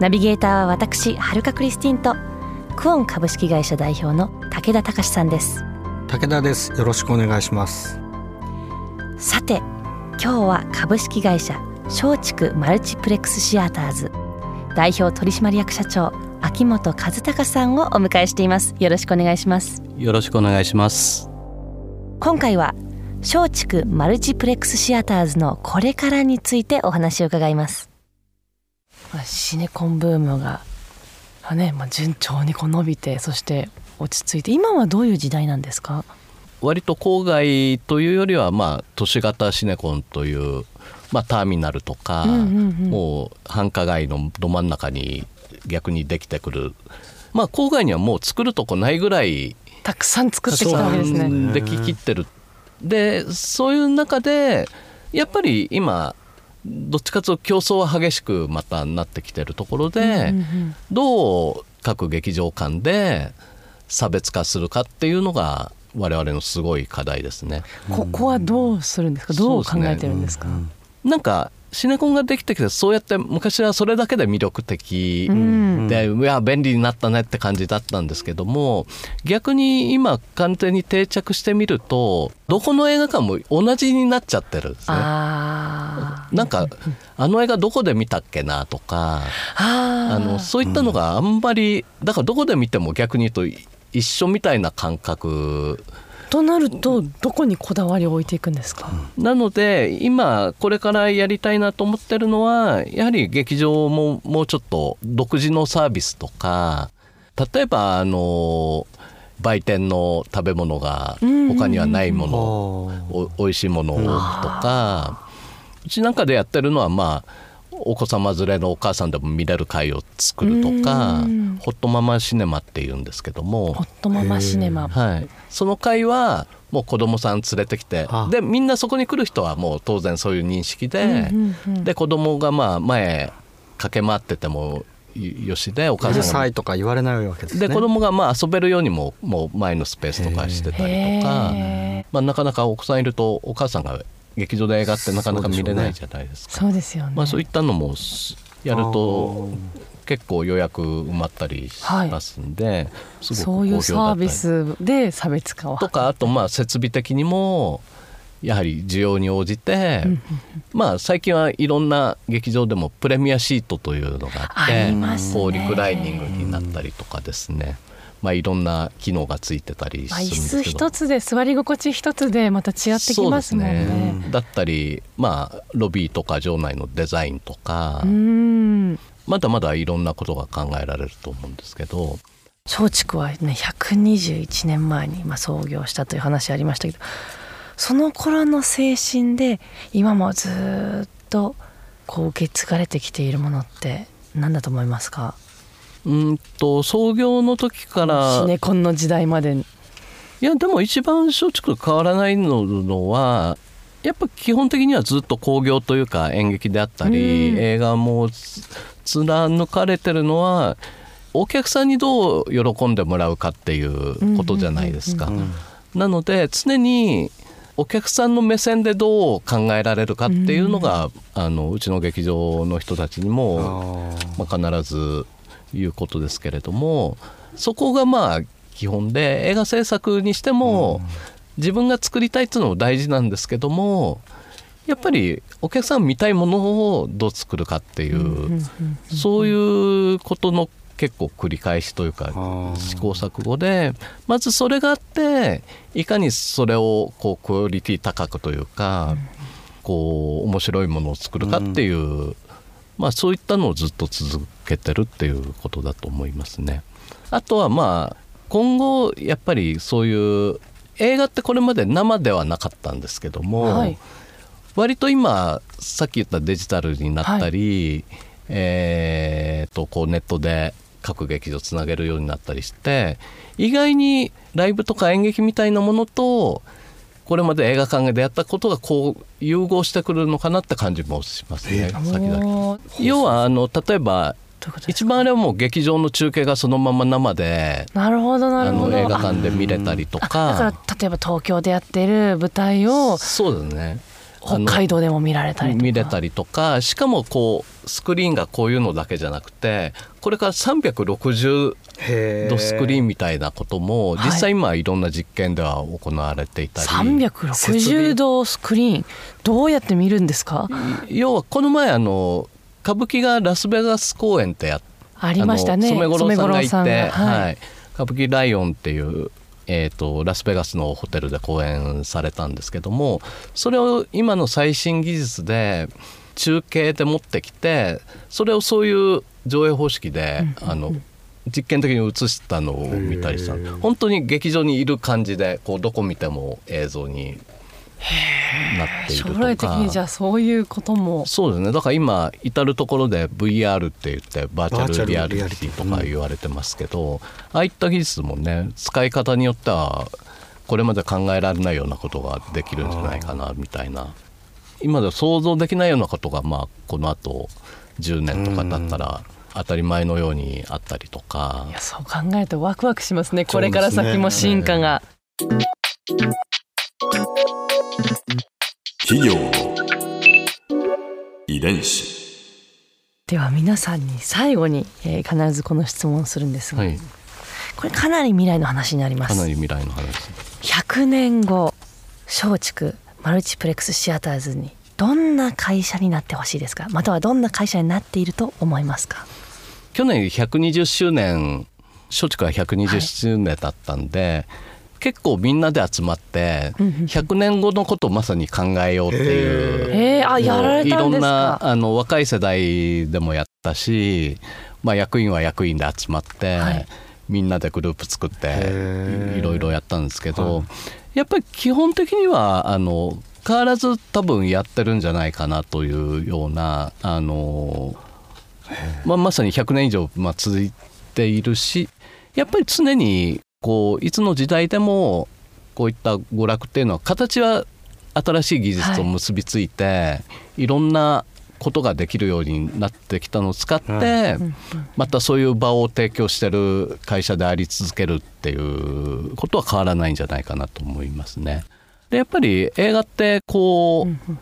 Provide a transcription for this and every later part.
ナビゲーターは私はるかクリスティンとクオン株式会社代表の武田隆さんです。武田です。よろしくお願いします。さて今日は株式会社松竹マルチプレックスシアターズ代表取締役社長秋元和孝さんをお迎えしています。よろしくお願いします。よろしくお願いします。今回は松竹マルチプレックスシアターズのこれからについてお話を伺いますシネコンブームがね、まあ、順調にこう伸びてそして落ち着いて今はどういう時代なんですか？割と郊外というよりはまあ都市型シネコンという、まあ、ターミナルとか、うんうんうん。もう繁華街のど真ん中に逆にできてくる。まあ郊外にはもう作るとこないぐらいたくさん作ってきたわけですね。ねでききってる。でそういう中でやっぱり今どっちかというと競争は激しくまたなってきてるところで、うんうんどう各劇場間で差別化するかっていうのが我々のすごい課題ですね。うんここはどうするんですか？どう考えてるんですか？なんかシネコンができてきてそうやって昔はそれだけで魅力的うん。で、いや便利になったねって感じだったんですけども逆に今完全に定着してみるとどこの映画館も同じになっちゃってるんですね。なんかあの映画どこで見たっけなとかあのそういったのがあんまりだからどこで見ても逆に言うと一緒みたいな感覚となるとどこにこだわりを置いていくんですか、なので今これからやりたいなと思ってるのはやはり劇場ももうちょっと独自のサービスとか例えばあの売店の食べ物が他にはないものお美味しいものをとかうちなんかでやってるのはまあお子様連れのお母さんでも見れる会を作るとかうん。ホットママシネマっていうんですけども。ホットママシネマ。はい、その会はもう子供さん連れてきてあ。でみんなそこに来る人はもう当然そういう認識で、うんうんうんで子供がまあ前駆け回っててもよしでお母さんがさいとか言われないわけですね。で子供がまあ遊べるようにももう前のスペースとかしてたりとか、まあ、なかなかお子さんいるとお母さんが劇場で映画ってなかなか見れないじゃないですか。そうですよね、まあ、そういったのもすやると結構予約埋まったりしますんで、すごくそういうサ好評だったり。ービスで差別化をとかあとまあ設備的にもやはり需要に応じて、まあ最近はいろんな劇場でもプレミアシートというのがあっあてりますね。こうリクライニングになったりとかですね、まあ、いろんな機能がついてたりするんですけど。子一つで座り心地一つでまた違ってきますもんね。ね。だったりまあロビーとか場内のデザインとか、うん。まだまだいろんなことが考えられると思うんですけど。松竹はね121年前にまあ創業したという話ありましたけどその頃の精神で今もずっとこう受け継がれてきているものって何だと思いますか？うんと創業の時からシネコンの時代まで。いやでも一番松竹と変わらないののはやっぱ基本的にはずっと興行というか演劇であったり、うん。映画もつ貫かれてるのはお客さんにどう喜んでもらうかっていうことじゃないですか。なので常にお客さんの目線でどう考えられるかっていうのが、あのうちの劇場の人たちにもまあ、必ず言うことですけれどもそこがまあ基本で映画制作にしても、自分が作りたいっていうのも大事なんですけどもやっぱりお客さん見たいものをどう作るかっていう、そういうことの結構繰り返しというか試行錯誤でまずそれがあっていかにそれをこうクオリティ高くというか、こう面白いものを作るかっていう、まあそういったのをずっと続けてるっていうことだと思いますね。あとはまあ今後やっぱりそういう映画ってこれまで生ではなかったんですけども、はい割と今さっき言ったデジタルになったり、えー、とこうネットで各劇場つなげるようになったりして意外にライブとか演劇みたいなものとこれまで映画館でやったことがこう融合してくるのかなって感じもしますね、先々。要はあの例えば一番あれはもう劇場の中継がそのまま生でなるほどなるほど。映画館で見れたりとか。だから例えば東京でやってる舞台をそうですね北海道でも見られたりとか。見れたりとか。しかもこうスクリーンがこういうのだけじゃなくてこれから360度スクリーンみたいなことも実際今いろんな実験では行われていたり、はい、360度スクリーンどうやって見るんですか？要はこの前あの歌舞伎がラスベガス公演ってやありましたね。染五郎さんがいて、はい、はい、歌舞伎ライオンっていうえーと、ラスベガスのホテルで公演されたんですけどもそれを今の最新技術で中継で持ってきてそれをそういう上映方式で、あの実験的に映したのを見たりした本当に劇場にいる感じでこうどこ見ても映像になっているとか。将来的にじゃあそういうことも。そうですね。だから今至る所で VR って言ってバーチャルリアリティとか言われてますけど、うん、ああいった技術もね使い方によってはこれまで考えられないようなことができるんじゃないかなみたいな今では想像できないようなことがまあこのあと10年とか経ったら、当たり前のようにあったりとか。いやそう考えるとワクワクしますね。これから先も進化が。企業の遺伝子。では皆さんに最後に、えー、必ずこの質問をするんですが、はい、これかなり未来の話になります。かなり未来の話。100年後松竹マルチプレックスシアターズにどんな会社になってほしいですか？またはどんな会社になっていると思いますか？去年120周年松竹は120周年だったんで、はい。結構みんなで集まって100年後のことをまさに考えようっていうえー、あやられたんですか？いろんなあの若い世代でもやったし、まあ、役員は役員で集まって、はい、みんなでグループ作っていろいろやったんですけど、やっぱり基本的にはあの変わらず多分やってるんじゃないかなというようなあの、まあ、まさに100年以上、まあ、続いているしやっぱり常にこういつの時代でもこういった娯楽っていうのは形は新しい技術と結びついて、はい、いろんなことができるようになってきたのを使って、うん、またそういう場を提供してる会社であり続けるっていうことは変わらないんじゃないかなと思いますね。でやっぱり映画ってこう、うん、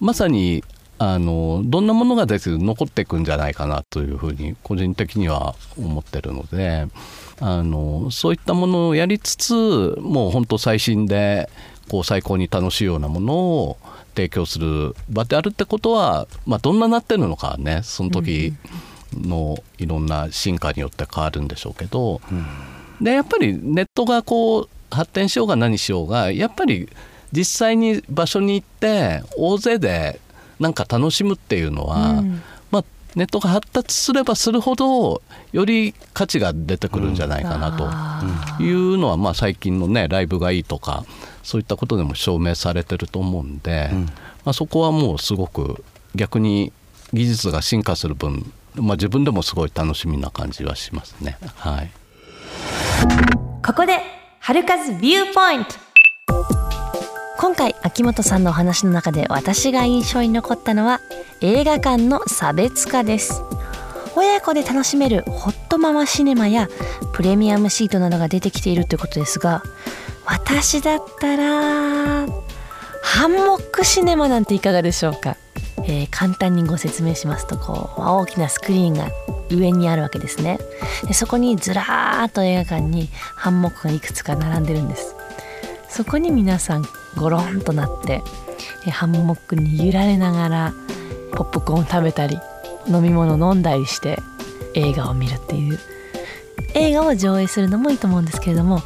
まさにあのどんなものが出て残っていくんじゃないかなというふうに個人的には思ってるので。あのそういったものをやりつつもう本当最新でこう最高に楽しいようなものを提供する場であるってことは、まあ、どんななってるのかねその時のいろんな進化によって変わるんでしょうけど、うん、でやっぱりネットがこう発展しようが何しようがやっぱり実際に場所に行って大勢でなんか楽しむっていうのは、うん、まあ、ネットが発達すればするほどより価値が出てくるんじゃないかなというのは、まあ、最近のねライブがいいとかそういったことでも証明されてると思うんで、うん、まあ、そこはもうすごく逆に技術が進化する分、まあ、自分でもすごい楽しみな感じはしますね。はい、ここで春風ビューポイント。今回秋元さんのお話の中で私が印象に残ったのは映画館の差別化です。親子で楽しめるホットママシネマやプレミアムシートなどが出てきているということですが私だったらハンモックシネマなんていかがでしょうか、えー、簡単にご説明しますとこう大きなスクリーンが上にあるわけですね。でそこにずらーっと映画館にハンモックがいくつか並んでるんです。そこに皆さんゴロンとなってハンモックに揺られながらポップコーン食べたり飲み物飲んだりして映画を見るっていう。映画を上映するのもいいと思うんですけれども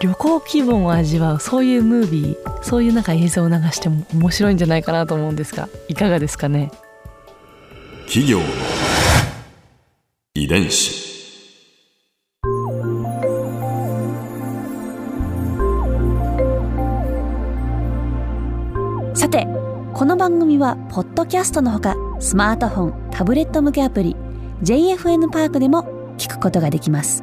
旅行気分を味わうそういうムービーそういうなんか映像を流しても面白いんじゃないかなと思うんですがいかがですかね？企業の遺伝子。さてこの番組はポッドキャストのほかスマートフォンタブレット向けアプリ JFN パークでも聞くことができます